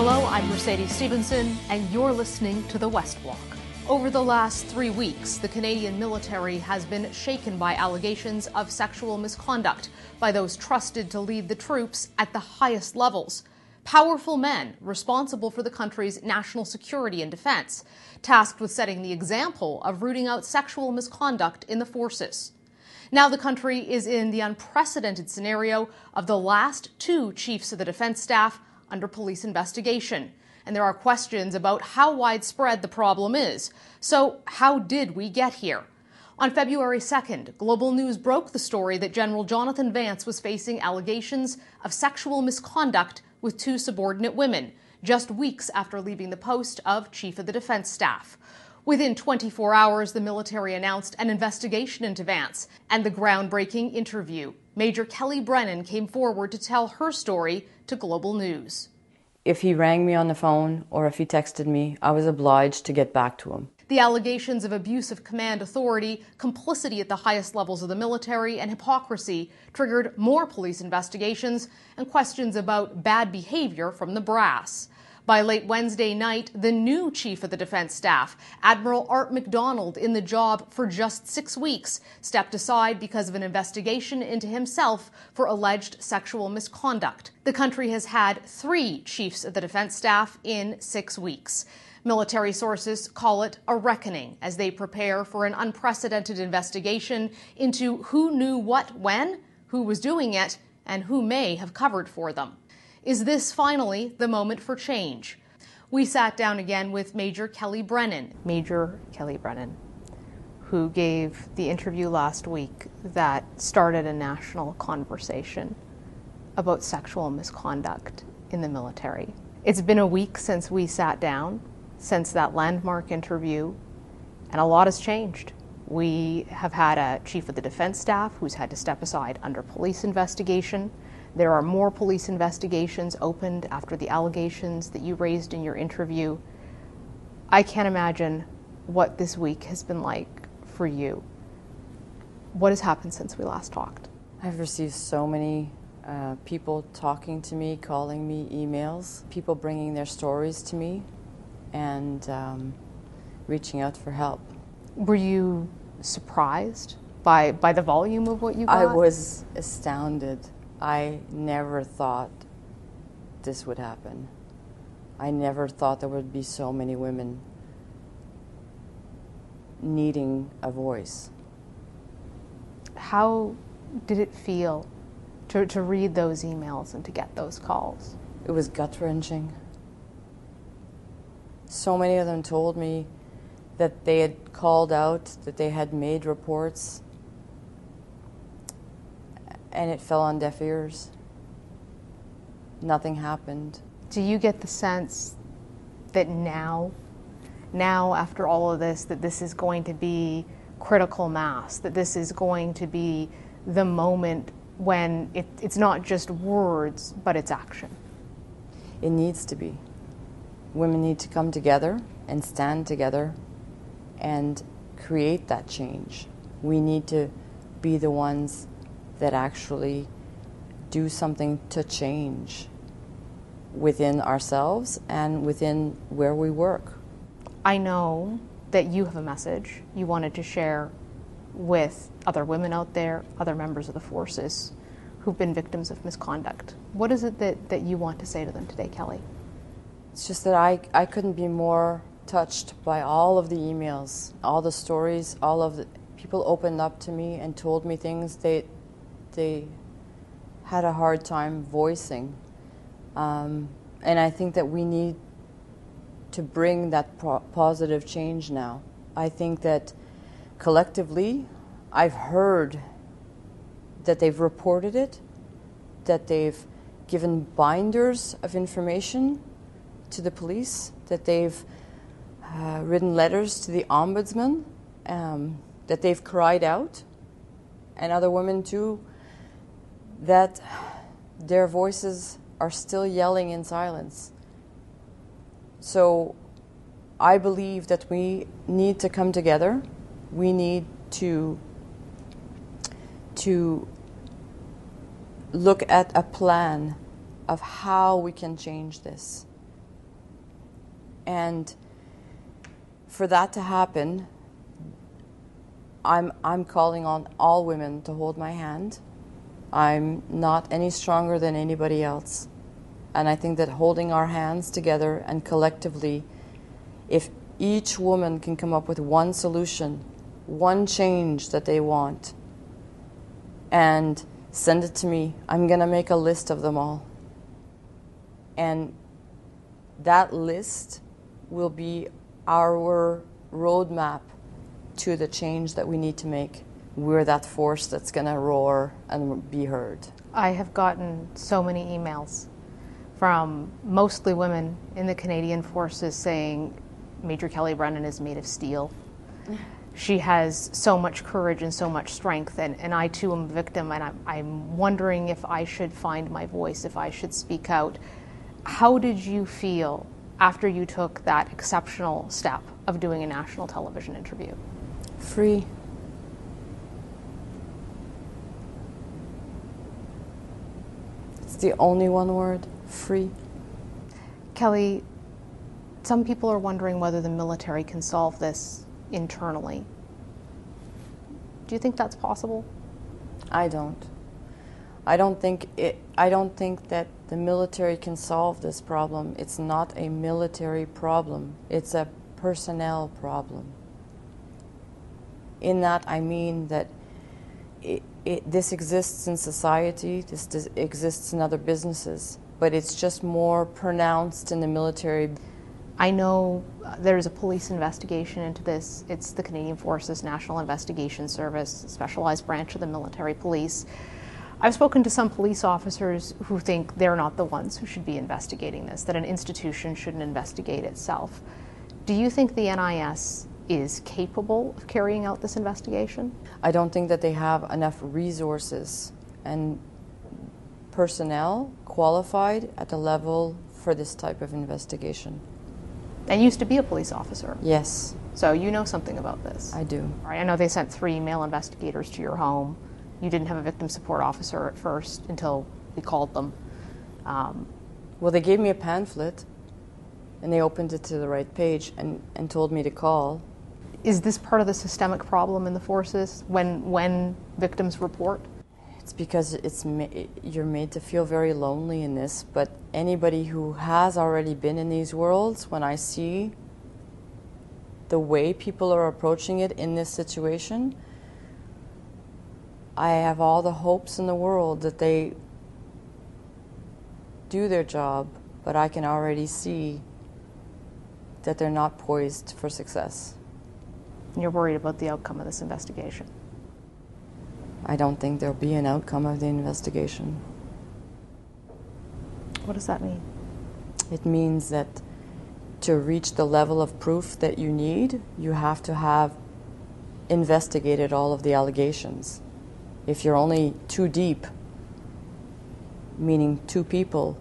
Hello, I'm Mercedes Stephenson, and you're listening to The West Block. Over the last three weeks, the Canadian military has been shaken by allegations of sexual misconduct by those trusted to lead the troops at the highest levels. Powerful men responsible for the country's national security and defense, tasked with setting the example of rooting out sexual misconduct in the forces. Now the country is in the unprecedented scenario of the last two chiefs of the defense staff under police investigation. And there are questions about how widespread the problem is. So, how did we get here? On February 2nd, Global News broke the story that General Jonathan Vance was facing allegations of sexual misconduct with two subordinate women, just weeks after leaving the post of Chief of the Defense Staff. Within 24 hours, the military announced an investigation into Vance and the groundbreaking interview. Major Kellie Brennan came forward to tell her story to Global News. If he rang me on the phone or if he texted me, I was obliged to get back to him. The allegations of abuse of command authority, complicity at the highest levels of the military, and hypocrisy triggered more police investigations and questions about bad behavior from the brass. By late Wednesday night, the new chief of the defense staff, Admiral Art McDonald, in the job for just six weeks, stepped aside because of an investigation into himself for alleged sexual misconduct. The country has had three chiefs of the defense staff in six weeks. Military sources call it a reckoning as they prepare for an unprecedented investigation into who knew what when, who was doing it, and who may have covered for them. Is this finally the moment for change? We sat down again with Major Kellie Brennan. Major Kellie Brennan, who gave the interview last week that started a national conversation about sexual misconduct in the military. It's been a week since we sat down, since that landmark interview, and a lot has changed. We have had a chief of the defense staff who's had to step aside under police investigation. There are more police investigations opened after the allegations that you raised in your interview. I can't imagine what this week has been like for you. What has happened since we last talked? I've received so many uh, people talking to me, calling me, emails, people bringing their stories to me, and um, reaching out for help. Were you surprised by, by the volume of what you got? I was astounded. I never thought this would happen. I never thought there would be so many women needing a voice. How did it feel to, to read those emails and to get those calls? It was gut wrenching. So many of them told me that they had called out, that they had made reports, and it fell on deaf ears. Nothing happened. Do you get the sense that now, now after all of this, that this is going to be critical mass, that this is going to be the moment when it, it's not just words, but it's action? It needs to be. Women need to come together and stand together and create that change. We need to be the ones that actually do something to change within ourselves and within where we work. I know that you have a message you wanted to share with other women out there, other members of the forces who've been victims of misconduct. What is it that, that you want to say to them today, Kellie? It's just that I, I couldn't be more touched by all of the emails, all the stories, all of the people opened up to me and told me things they they had a hard time voicing. Um, and I think that we need to bring that positive change now. I think that collectively, I've heard that they've reported it, that they've given binders of information to the police, that they've uh, written letters to the ombudsman, um, that they've cried out, and other women too that their voices are still yelling in silence. So I believe that we need to come together. We need to to look at a plan of how we can change this. And for that to happen, I'm, I'm calling on all women to hold my hand. I'm not any stronger than anybody else. And I think that holding our hands together and collectively, if each woman can come up with one solution, one change that they want, and send it to me, I'm going to make a list of them all. And that list will be our roadmap to the change that we need to make. We're that force that's going to roar and be heard. I have gotten so many emails from mostly women in the Canadian Forces saying Major Kellie Brennan is made of steel. She has so much courage and so much strength, and, and I too am a victim, and I'm, I'm wondering if I should find my voice, if I should speak out. How did you feel after you took that exceptional step of doing a national television interview? Free. It's the only one word free. Kellie, some people are wondering whether the military can solve this internally. Do you think that's possible? I don't. I don't think it I don't think that the military can solve this problem. It's not a military problem. It's a personnel problem. In that I mean that it, it, this exists in society, this does, exists in other businesses, but it's just more pronounced in the military. I know uh, there's a police investigation into this. It's the Canadian Forces National Investigation Service, specialized branch of the military police. I've spoken to some police officers who think they're not the ones who should be investigating this, that an institution shouldn't investigate itself. Do you think the NIS is capable of carrying out this investigation? I don't think that they have enough resources and personnel qualified at the level for this type of investigation. And used to be a police officer. Yes. So you know something about this. I do. Right. I know they sent three male investigators to your home. You didn't have a victim support officer at first until we called them. Um, well, they gave me a pamphlet and they opened it to the right page and, and told me to call. Is this part of the systemic problem in the forces when, when victims report? It's because it's you're made to feel very lonely in this, but anybody who has already been in these worlds, when I see the way people are approaching it in this situation, I have all the hopes in the world that they do their job, but I can already see that they're not poised for success. You're worried about the outcome of this investigation? I don't think there'll be an outcome of the investigation. What does that mean? It means that to reach the level of proof that you need, you have to have investigated all of the allegations. If you're only two deep, meaning two people,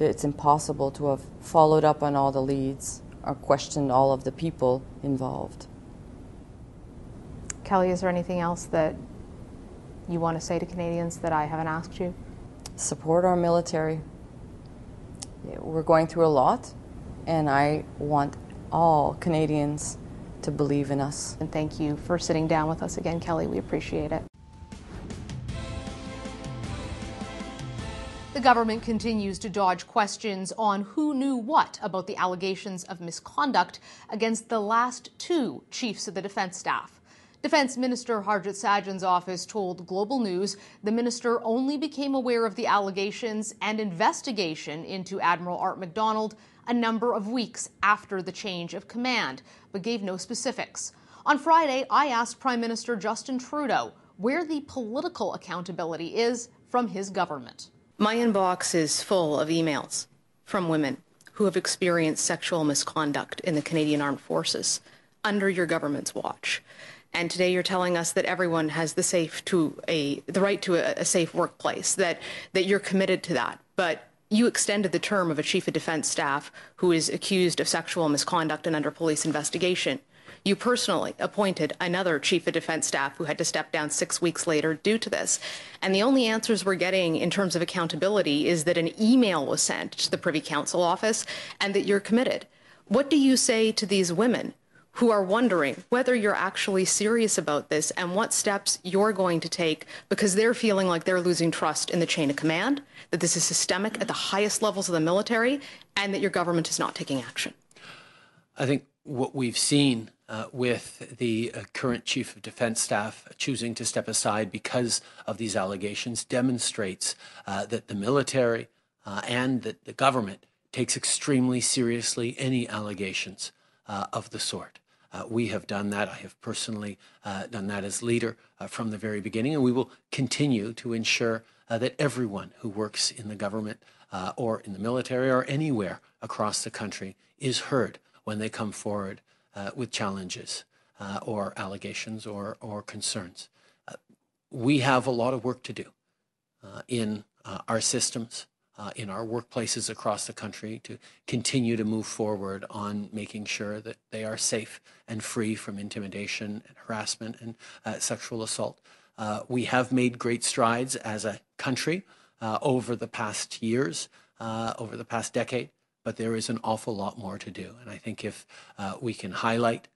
it's impossible to have followed up on all the leads or questioned all of the people involved. Kellie, is there anything else that you want to say to Canadians that I haven't asked you? Support our military. We're going through a lot, and I want all Canadians to believe in us. And thank you for sitting down with us again, Kellie. We appreciate it. The government continues to dodge questions on who knew what about the allegations of misconduct against the last two chiefs of the defense staff. Defense Minister Harjit Sajjan's office told Global News the minister only became aware of the allegations and investigation into Admiral Art McDonald a number of weeks after the change of command, but gave no specifics. On Friday, I asked Prime Minister Justin Trudeau where the political accountability is from his government. My inbox is full of emails from women who have experienced sexual misconduct in the Canadian Armed Forces under your government's watch. And today you're telling us that everyone has the safe to a the right to a, a safe workplace, that that you're committed to that. But you extended the term of a chief of defense staff who is accused of sexual misconduct and under police investigation you personally appointed another chief of defense staff who had to step down six weeks later due to this. And the only answers we're getting in terms of accountability is that an email was sent to the Privy Council office and that you're committed. What do you say to these women who are wondering whether you're actually serious about this and what steps you're going to take because they're feeling like they're losing trust in the chain of command, that this is systemic at the highest levels of the military, and that your government is not taking action? I think what we've seen uh, with the uh, current chief of defense staff choosing to step aside because of these allegations demonstrates uh, that the military uh, and that the government takes extremely seriously any allegations uh, of the sort. Uh, we have done that. I have personally uh, done that as leader uh, from the very beginning, and we will continue to ensure uh, that everyone who works in the government uh, or in the military or anywhere across the country is heard when they come forward with challenges or allegations or, or concerns. we have a lot of work to do in our systems uh, in our workplaces across the country to continue to move forward on making sure that they are safe and free from intimidation and harassment and uh, sexual assault. Uh, we have made great strides as a country uh, over the past years, uh, over the past decade, but there is an awful lot more to do. And I think if uh, we can highlight,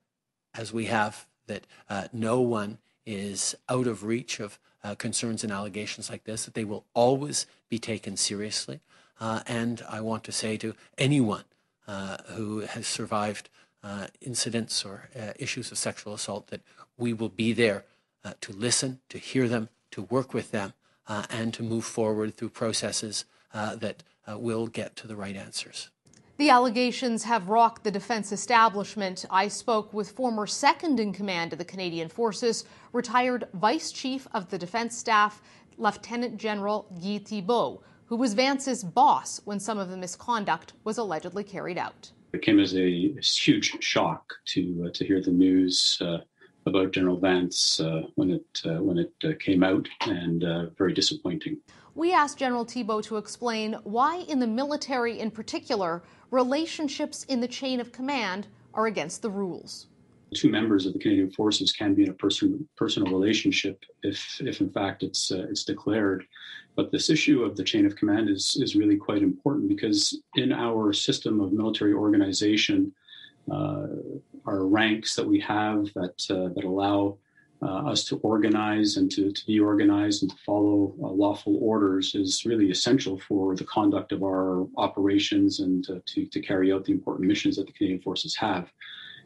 as we have, that no one is out of reach of uh, concerns and allegations like this, that they will always be taken seriously. Uh, and I want to say to anyone uh, who has survived uh, incidents or uh, issues of sexual assault that we will be there uh, to listen, to hear them, to work with them, and to move forward through processes that will get to the right answers. The allegations have rocked the defense establishment. I spoke with former second in command of the Canadian Forces, retired Vice Chief of the Defense Staff, Lieutenant General Guy Thibault, who was Vance's boss when some of the misconduct was allegedly carried out. It came as a huge shock to uh, to hear the news uh, about General Vance uh, when it uh, when it uh, came out, and uh, very disappointing. We asked General Thibault to explain why, in the military in particular, relationships in the chain of command are against the rules. Two members of the Canadian Forces can be in a person, personal relationship if, if in fact it's uh, it's declared. But this issue of the chain of command is is really quite important because in our system of military organization, uh, our ranks that we have that uh, that allow uh, us to organize and to, to be organized and to follow uh, lawful orders is really essential for the conduct of our operations and to, to, to, carry out the important missions that the Canadian Forces have.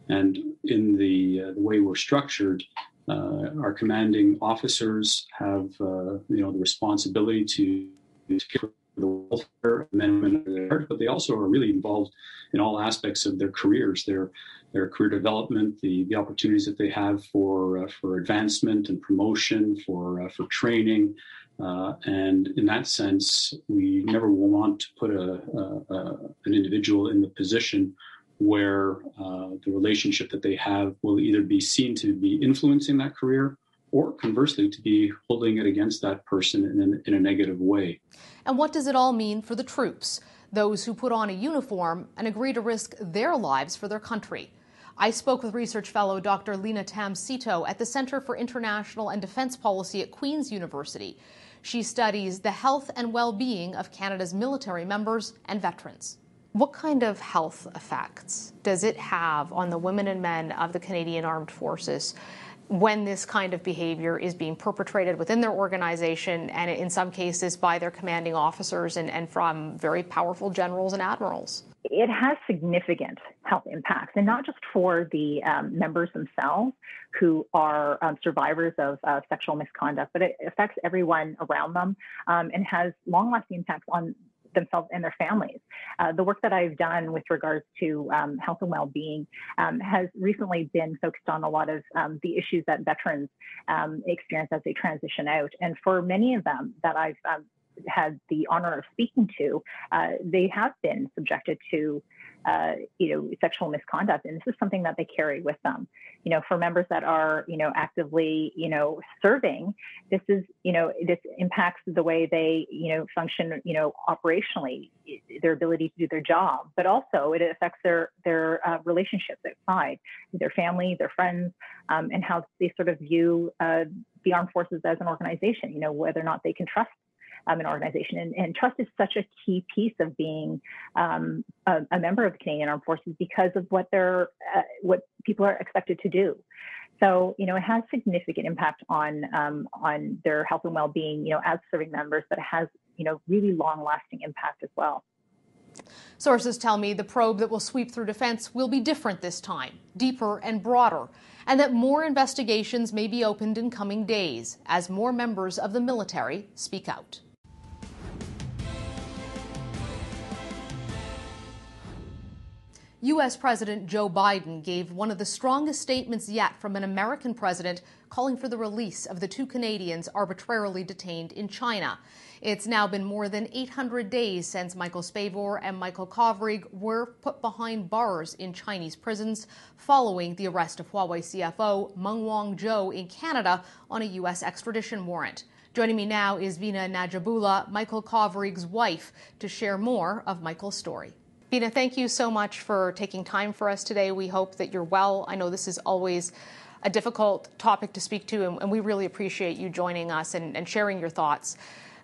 And in the, uh, the way we're structured, uh, our commanding officers have uh, you know the responsibility to, to care for the welfare of men and women, but they also are really involved in all aspects of their careers. They're their career development, the, the opportunities that they have for uh, for advancement and promotion, for uh, for training, uh, and in that sense, we never want to put a, a, a an individual in the position where uh, the relationship that they have will either be seen to be influencing that career or conversely to be holding it against that person in, in a negative way. And what does it all mean for the troops? Those who put on a uniform and agree to risk their lives for their country. I spoke with research fellow Dr. Linna Tam-Seto at the Center for International and Defense Policy at Queen's University. She studies the health and well being of Canada's military members and veterans. What kind of health effects does it have on the women and men of the Canadian Armed Forces when this kind of behavior is being perpetrated within their organization and in some cases by their commanding officers and, and from very powerful generals and admirals? It has significant health impacts, and not just for the um, members themselves who are um, survivors of uh, sexual misconduct, but it affects everyone around them um, and has long lasting impacts on themselves and their families. Uh, the work that I've done with regards to um, health and well-being um, has recently been focused on a lot of um, the issues that veterans um, experience as they transition out. And for many of them that I've um, had the honor of speaking to, uh, they have been subjected to, uh, you know, sexual misconduct, and this is something that they carry with them. You know, for members that are, you know, actively, you know, serving, this is, you know, this impacts the way they, you know, function, you know, operationally, their ability to do their job, but also it affects their their uh, relationships outside, their family, their friends, um, and how they sort of view uh, the armed forces as an organization. You know, whether or not they can trust um, an organization. And, and, trust is such a key piece of being um, a, a, member of the Canadian Armed Forces because of what they're uh, what people are expected to do. So, you know, it has significant impact on um, on their health and well-being, you know, as serving members, but it has, you know, really long-lasting impact as well. Sources tell me the probe that will sweep through defense will be different this time, deeper and broader, and that more investigations may be opened in coming days as more members of the military speak out. U.S. President Joe Biden gave one of the strongest statements yet from an American president calling for the release of the two Canadians arbitrarily detained in China. It's now been more than 800 days since Michael Spavor and Michael Kovrig were put behind bars in Chinese prisons following the arrest of Huawei CFO Meng Wanzhou in Canada on a U.S. extradition warrant. Joining me now is Vina Nadjibulla, Michael Kovrig's wife, to share more of Michael's story. Vina, thank you so much for taking time for us today. We hope that you're well. I know this is always a difficult topic to speak to, and, and we really appreciate you joining us and, and sharing your thoughts.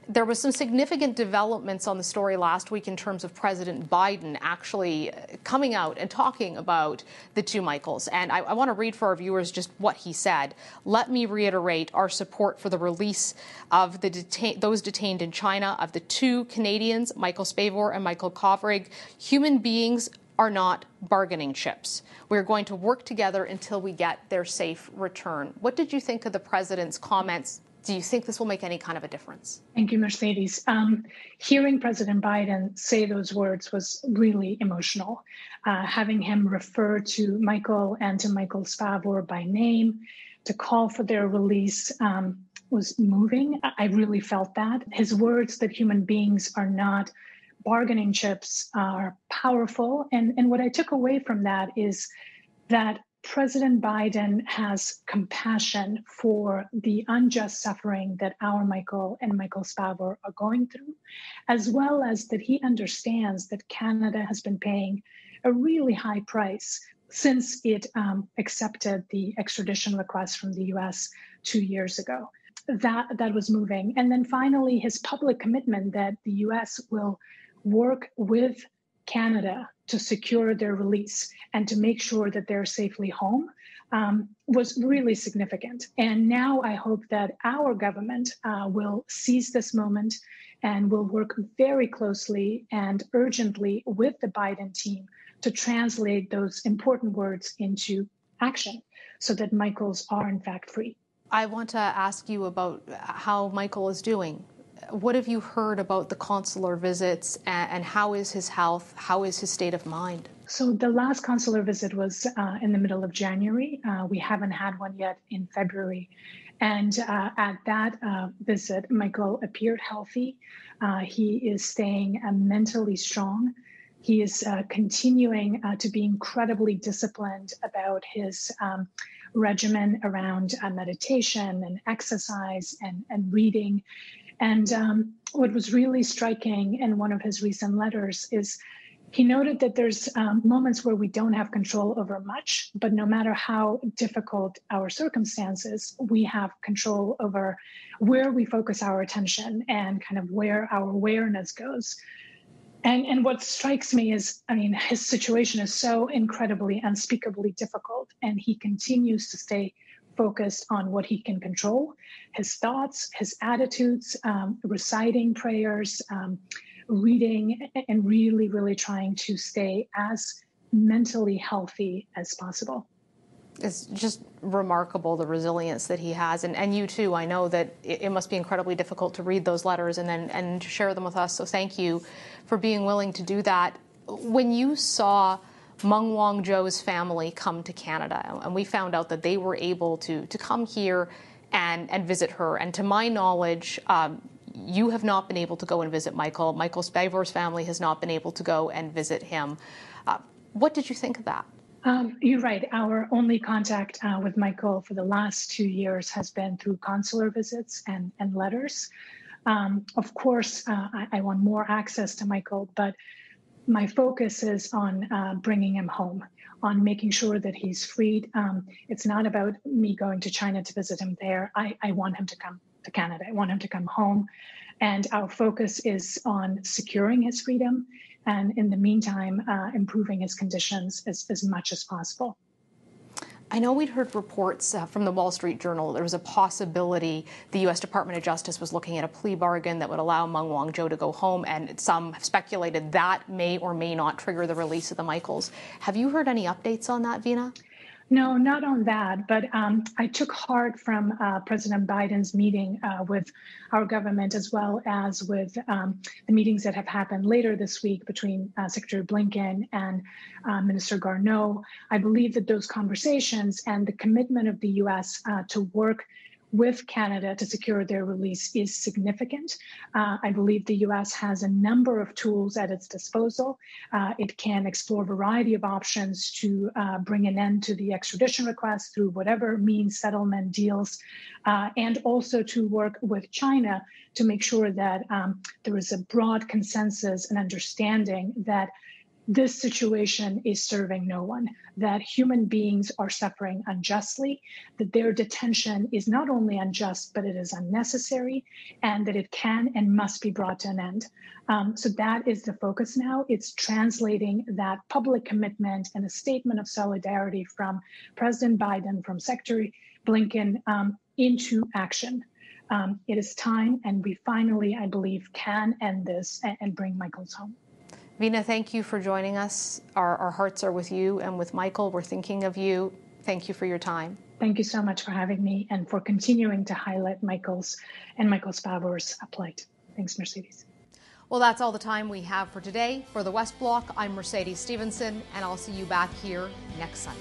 There was some significant developments on the story last week in terms of President Biden actually uh, coming out and talking about the two Michaels. And I, I want to read for our viewers just what he said. Let me reiterate our support for the release of the those detained in China of the two Canadians, Michael Spavor and Michael Kovrig. Human beings are not bargaining chips. We're going to work together until we get their safe return. What did you think of the president's comments do you think this will make any kind of a difference? Thank you, Mercedes. Um, hearing President Biden say those words was really emotional. Uh, having him refer to Michael and to Michael Spavor by name, to call for their release um, was moving. I really felt that. His words that human beings are not bargaining chips are powerful. And, and what I took away from that is that President Biden has compassion for the unjust suffering that our Michael and Michael Spavor are going through, as well as that he understands that Canada has been paying a really high price since it um, accepted the extradition request from the US two years ago. That, that was moving. And then finally, his public commitment that the US will work with Canada to secure their release and to make sure that they're safely home um, was really significant. And now I hope that our government uh, will seize this moment and will work very closely and urgently with the Biden team to translate those important words into action so that Michaels are in fact free. I want to ask you about how Michael is doing what have you heard about the consular visits and, how is his health? How is his state of mind? So, the last consular visit was uh, in the middle of January. Uh, we haven't had one yet in February. And uh, at that uh, visit, Michael appeared healthy. Uh, he is staying uh, mentally strong. He is continuing to be incredibly disciplined about his um, regimen around meditation and exercise and, and reading. And um, what was really striking in one of his recent letters is he noted that there's um, moments where we don't have control over much, but no matter how difficult our circumstances, we have control over where we focus our attention and kind of where our awareness goes. And, and what strikes me is, I mean, his situation is so incredibly, unspeakably difficult, and he continues to stay focused on what he can control his thoughts, his attitudes, um, reciting prayers, um, reading, and really, really trying to stay as mentally healthy as possible. It's just remarkable the resilience that he has, and, and you too. I know that it, it must be incredibly difficult to read those letters and then and to share them with us. So thank you for being willing to do that. When you saw Meng Wanzhou's family come to Canada, and we found out that they were able to to come here and and visit her. And to my knowledge, um, you have not been able to go and visit Michael. Michael Spavor's family has not been able to go and visit him. Uh, what did you think of that? Um, you're right. Our only contact uh, with Michael for the last two years has been through consular visits and, and letters. Um, of course, uh, I, I, want more access to Michael, but my focus is on uh, bringing him home, on making sure that he's freed. Um, it's not about me going to China to visit him there. I, I want him to come to Canada. I want him to come home And our focus is on securing his freedom and, in the meantime, uh, improving his conditions as, as much as possible. I know we'd heard reports uh, from the Wall Street Journal there was a possibility the U.S. Department of Justice was looking at a plea bargain that would allow Meng Wanzhou to go home, and some have speculated that may or may not trigger the release of the Michaels. Have you heard any updates on that, Vina? No, not on that. But um, I took heart from uh, President Biden's meeting uh, with our government, as well as with um, the meetings that have happened later this week between uh, Secretary Blinken and uh, Minister Garneau. I believe that those conversations and the commitment of the U.S. Uh, to work with Canada to secure their release is significant. Uh, I believe the US has a number of tools at its disposal. Uh, it can explore a variety of options to uh, bring an end to the extradition request through whatever means settlement deals, uh, and also to work with China to make sure that um, there is a broad consensus and understanding that this situation is serving no one, that human beings are suffering unjustly, that their detention is not only unjust, but it is unnecessary, and that it can and must be brought to an end. Um, so that is the focus now. It's translating that public commitment and a statement of solidarity from President Biden, from Secretary Blinken um, into action. Um, it is time, and we finally, I believe, can end this and, and bring Michaels home. Vina, thank you for joining us. Our, our hearts are with you and with Michael. We're thinking of you. Thank you for your time. Thank you so much for having me and for continuing to highlight Michael's and Michael Spavor's plight. Thanks, Mercedes. Well, that's all the time we have for today. For the West Block, I'm Mercedes Stephenson, and I'll see you back here next Sunday.